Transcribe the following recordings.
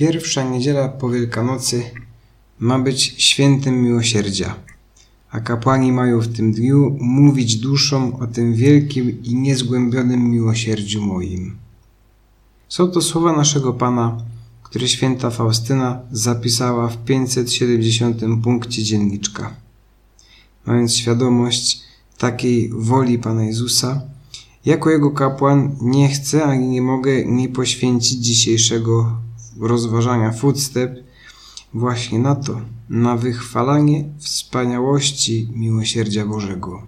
Pierwsza niedziela po Wielkanocy ma być świętem miłosierdzia, a kapłani mają w tym dniu mówić duszom o tym wielkim i niezgłębionym miłosierdziu moim. Są to słowa naszego Pana, które święta Faustyna zapisała w 570 punkcie dzienniczka. Mając świadomość takiej woli Pana Jezusa, jako Jego kapłan nie chcę ani nie mogę nie poświęcić dzisiejszego rozważania footstep właśnie na to, na wychwalanie wspaniałości miłosierdzia Bożego.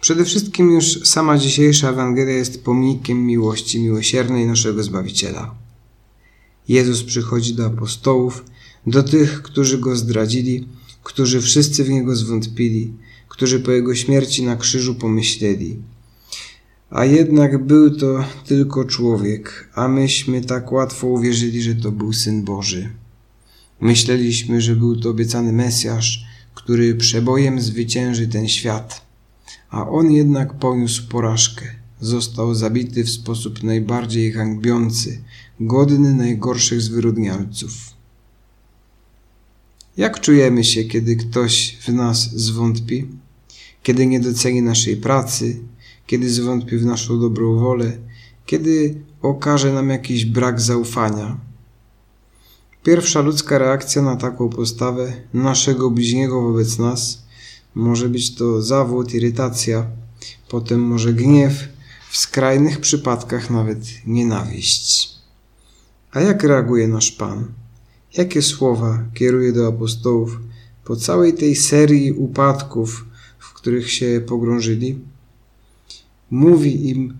Przede wszystkim już sama dzisiejsza Ewangelia jest pomnikiem miłości miłosiernej naszego Zbawiciela. Jezus przychodzi do apostołów, do tych, którzy Go zdradzili, którzy wszyscy w Niego zwątpili, którzy po Jego śmierci na krzyżu pomyśleli – a jednak był to tylko człowiek, a myśmy tak łatwo uwierzyli, że to był Syn Boży. Myśleliśmy, że był to obiecany Mesjasz, który przebojem zwycięży ten świat. A on jednak poniósł porażkę. Został zabity w sposób najbardziej hańbiący, godny najgorszych zwyrodnialców. Jak czujemy się, kiedy ktoś w nas zwątpi? Kiedy nie doceni naszej pracy, kiedy zwątpi w naszą dobrą wolę, kiedy okaże nam jakiś brak zaufania. Pierwsza ludzka reakcja na taką postawę naszego bliźniego wobec nas może być to zawód, irytacja, potem może gniew, w skrajnych przypadkach nawet nienawiść. A jak reaguje nasz Pan? Jakie słowa kieruje do apostołów po całej tej serii upadków, w których się pogrążyli? Mówi im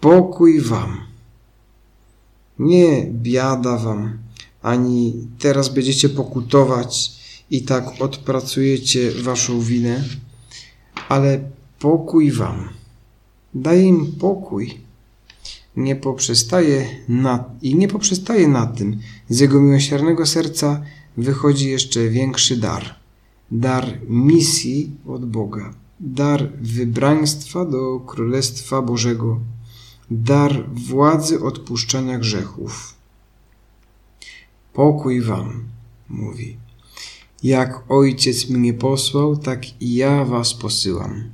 pokój wam. Nie biada wam, ani teraz będziecie pokutować i tak odpracujecie waszą winę, ale pokój wam. Daje im pokój. Nie poprzestaje na, I nie poprzestaje na tym. Z jego miłosiernego serca wychodzi jeszcze większy dar. Dar misji od Boga dar wybraństwa do Królestwa Bożego, dar władzy odpuszczania grzechów. Pokój wam, mówi. Jak ojciec mnie posłał, tak i ja was posyłam.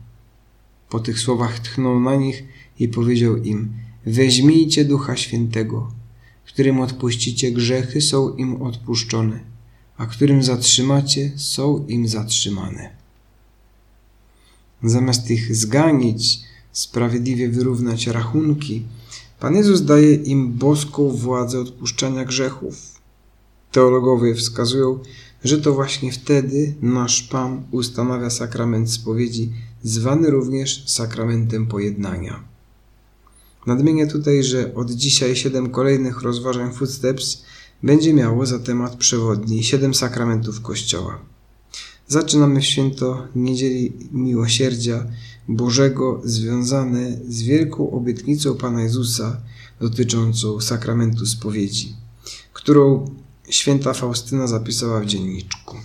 Po tych słowach tchnął na nich i powiedział im: Weźmijcie ducha świętego, którym odpuścicie grzechy, są im odpuszczone, a którym zatrzymacie, są im zatrzymane. Zamiast ich zganić, sprawiedliwie wyrównać rachunki, Pan Jezus daje im boską władzę odpuszczania grzechów. Teologowie wskazują, że to właśnie wtedy nasz Pan ustanawia sakrament spowiedzi, zwany również sakramentem pojednania. Nadmienię tutaj, że od dzisiaj siedem kolejnych rozważań Footsteps będzie miało za temat przewodni siedem sakramentów Kościoła. Zaczynamy święto Niedzieli Miłosierdzia Bożego związane z wielką obietnicą Pana Jezusa dotyczącą sakramentu spowiedzi, którą święta Faustyna zapisała w dzienniczku.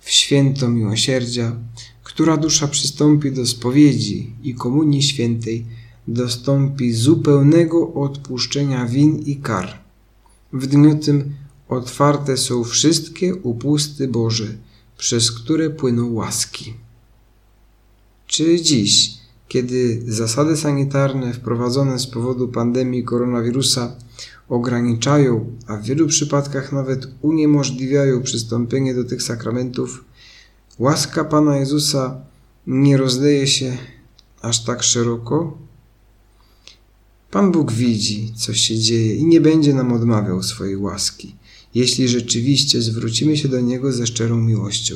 W święto miłosierdzia, która dusza przystąpi do spowiedzi i komunii świętej, dostąpi zupełnego odpuszczenia win i kar. W dniu tym otwarte są wszystkie upusty Boże – przez które płyną łaski. Czy dziś, kiedy zasady sanitarne wprowadzone z powodu pandemii koronawirusa ograniczają, a w wielu przypadkach nawet uniemożliwiają przystąpienie do tych sakramentów, łaska Pana Jezusa nie rozleje się aż tak szeroko? Pan Bóg widzi, co się dzieje i nie będzie nam odmawiał swojej łaski jeśli rzeczywiście zwrócimy się do Niego ze szczerą miłością.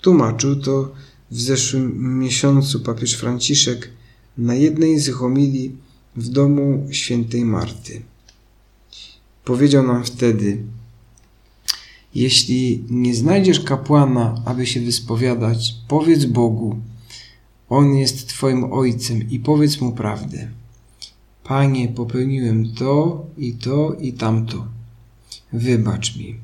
Tłumaczył to w zeszłym miesiącu papież Franciszek na jednej z homilii w domu świętej Marty. Powiedział nam wtedy, jeśli nie znajdziesz kapłana, aby się wyspowiadać, powiedz Bogu, On jest Twoim Ojcem i powiedz Mu prawdę. Panie, popełniłem to i to i tamto wybacz mi.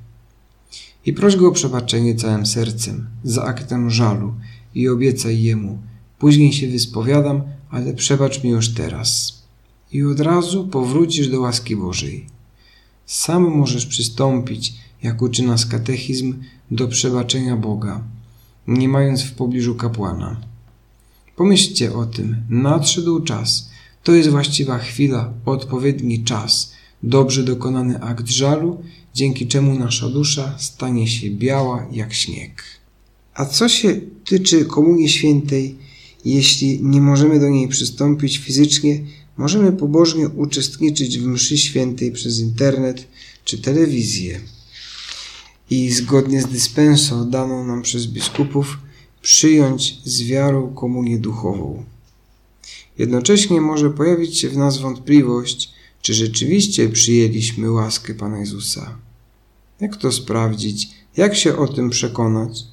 I proś go o przebaczenie całym sercem, za aktem żalu i obiecaj jemu, później się wyspowiadam, ale przebacz mi już teraz. I od razu powrócisz do łaski Bożej. sam możesz przystąpić, jak uczy nas katechizm, do przebaczenia Boga, nie mając w pobliżu kapłana. Pomyślcie o tym, nadszedł czas, to jest właściwa chwila, odpowiedni czas, dobrze dokonany akt żalu, dzięki czemu nasza dusza stanie się biała jak śnieg. A co się tyczy Komunii Świętej, jeśli nie możemy do niej przystąpić fizycznie, możemy pobożnie uczestniczyć w mszy świętej przez internet czy telewizję. I zgodnie z dyspensą daną nam przez biskupów przyjąć z wiarą komunię duchową. Jednocześnie może pojawić się w nas wątpliwość, czy rzeczywiście przyjęliśmy łaskę Pana Jezusa. Jak to sprawdzić? Jak się o tym przekonać?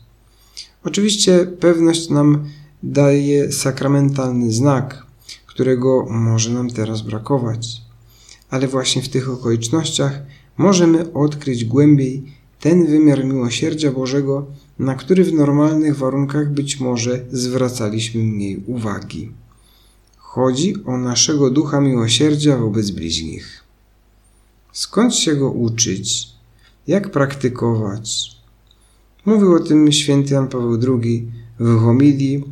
Oczywiście pewność nam daje sakramentalny znak, którego może nam teraz brakować. Ale właśnie w tych okolicznościach możemy odkryć głębiej ten wymiar miłosierdzia Bożego, na który w normalnych warunkach być może zwracaliśmy mniej uwagi. Chodzi o naszego ducha miłosierdzia wobec bliźnich. Skąd się go uczyć? Jak praktykować? Mówił o tym święty Jan Paweł II w homilii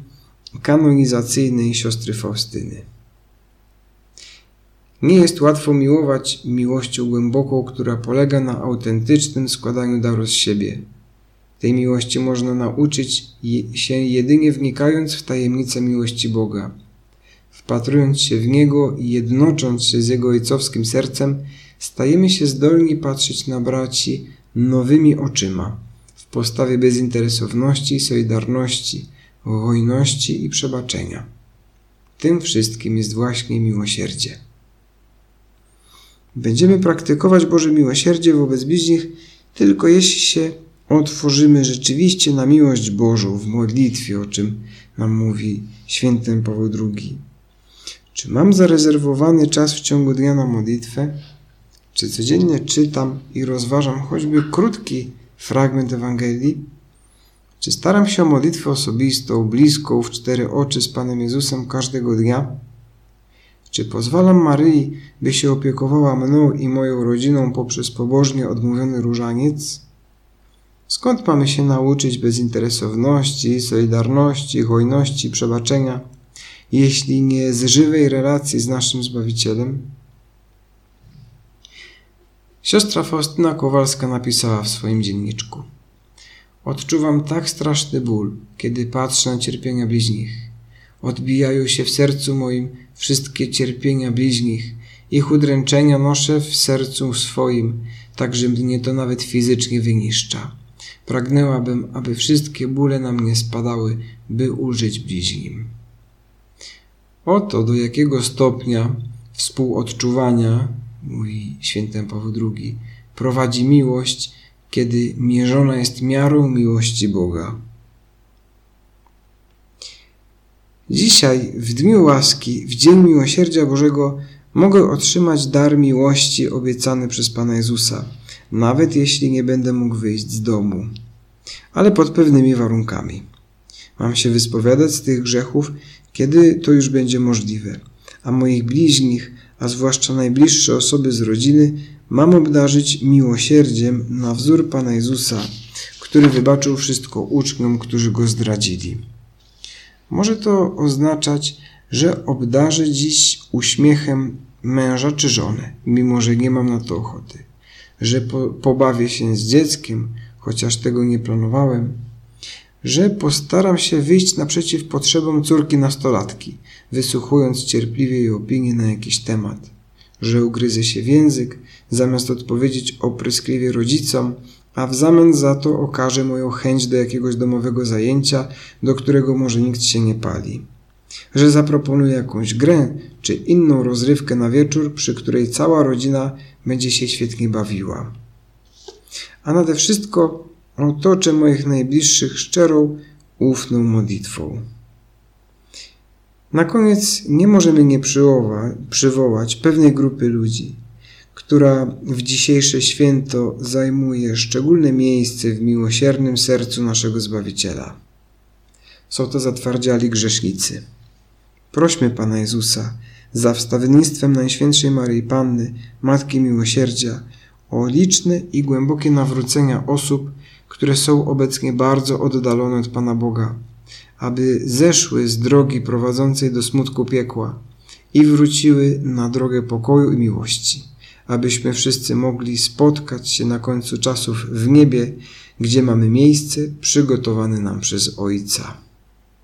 kanonizacyjnej siostry Faustyny. Nie jest łatwo miłować miłością głęboką, która polega na autentycznym składaniu daru z siebie. Tej miłości można nauczyć się jedynie wnikając w tajemnicę miłości Boga. Wpatrując się w Niego i jednocząc się z Jego ojcowskim sercem, stajemy się zdolni patrzeć na braci nowymi oczyma, w postawie bezinteresowności, solidarności, hojności i przebaczenia. Tym wszystkim jest właśnie miłosierdzie. Będziemy praktykować Boże miłosierdzie wobec bliźnich tylko jeśli się otworzymy rzeczywiście na miłość Bożą w modlitwie, o czym nam mówi święty Paweł II. Czy mam zarezerwowany czas w ciągu dnia na modlitwę? Czy codziennie czytam i rozważam choćby krótki fragment Ewangelii? Czy staram się o modlitwę osobistą, bliską, w cztery oczy z Panem Jezusem każdego dnia? Czy pozwalam Maryi, by się opiekowała mną i moją rodziną poprzez pobożnie odmówiony różaniec? Skąd mamy się nauczyć bezinteresowności, solidarności, hojności, przebaczenia, jeśli nie z żywej relacji z naszym Zbawicielem? Siostra Faustyna Kowalska napisała w swoim dzienniczku. Odczuwam tak straszny ból, kiedy patrzę na cierpienia bliźnich. Odbijają się w sercu moim wszystkie cierpienia bliźnich. Ich udręczenia noszę w sercu swoim, tak że mnie to nawet fizycznie wyniszcza. Pragnęłabym, aby wszystkie bóle na mnie spadały, by ulżyć bliźnim. Oto do jakiego stopnia współodczuwania, mówi święty Paweł II, prowadzi miłość, kiedy mierzona jest miarą miłości Boga. Dzisiaj, w Dniu Łaski, w Dzień Miłosierdzia Bożego, mogę otrzymać dar miłości obiecany przez Pana Jezusa, nawet jeśli nie będę mógł wyjść z domu, ale pod pewnymi warunkami. Mam się wyspowiadać z tych grzechów, kiedy to już będzie możliwe, a moich bliźnich, a zwłaszcza najbliższe osoby z rodziny, mam obdarzyć miłosierdziem na wzór Pana Jezusa, który wybaczył wszystko uczniom, którzy go zdradzili. Może to oznaczać, że obdarzę dziś uśmiechem męża czy żonę, mimo że nie mam na to ochoty, że po, pobawię się z dzieckiem, chociaż tego nie planowałem, że postaram się wyjść naprzeciw potrzebom córki nastolatki, wysłuchując cierpliwie jej opinię na jakiś temat, że ugryzę się w język, zamiast odpowiedzieć opryskliwie rodzicom, a w zamian za to okaże moją chęć do jakiegoś domowego zajęcia, do którego może nikt się nie pali. Że zaproponuję jakąś grę czy inną rozrywkę na wieczór, przy której cała rodzina będzie się świetnie bawiła. A nade wszystko otoczę moich najbliższych szczerą, ufną modlitwą. Na koniec nie możemy nie przywołać pewnej grupy ludzi – która w dzisiejsze święto zajmuje szczególne miejsce w miłosiernym sercu naszego Zbawiciela. Są to zatwardziali grzesznicy. Prośmy Pana Jezusa za wstawiennictwem Najświętszej Maryi Panny, Matki Miłosierdzia, o liczne i głębokie nawrócenia osób, które są obecnie bardzo oddalone od Pana Boga, aby zeszły z drogi prowadzącej do smutku piekła i wróciły na drogę pokoju i miłości, abyśmy wszyscy mogli spotkać się na końcu czasów w niebie, gdzie mamy miejsce przygotowane nam przez Ojca.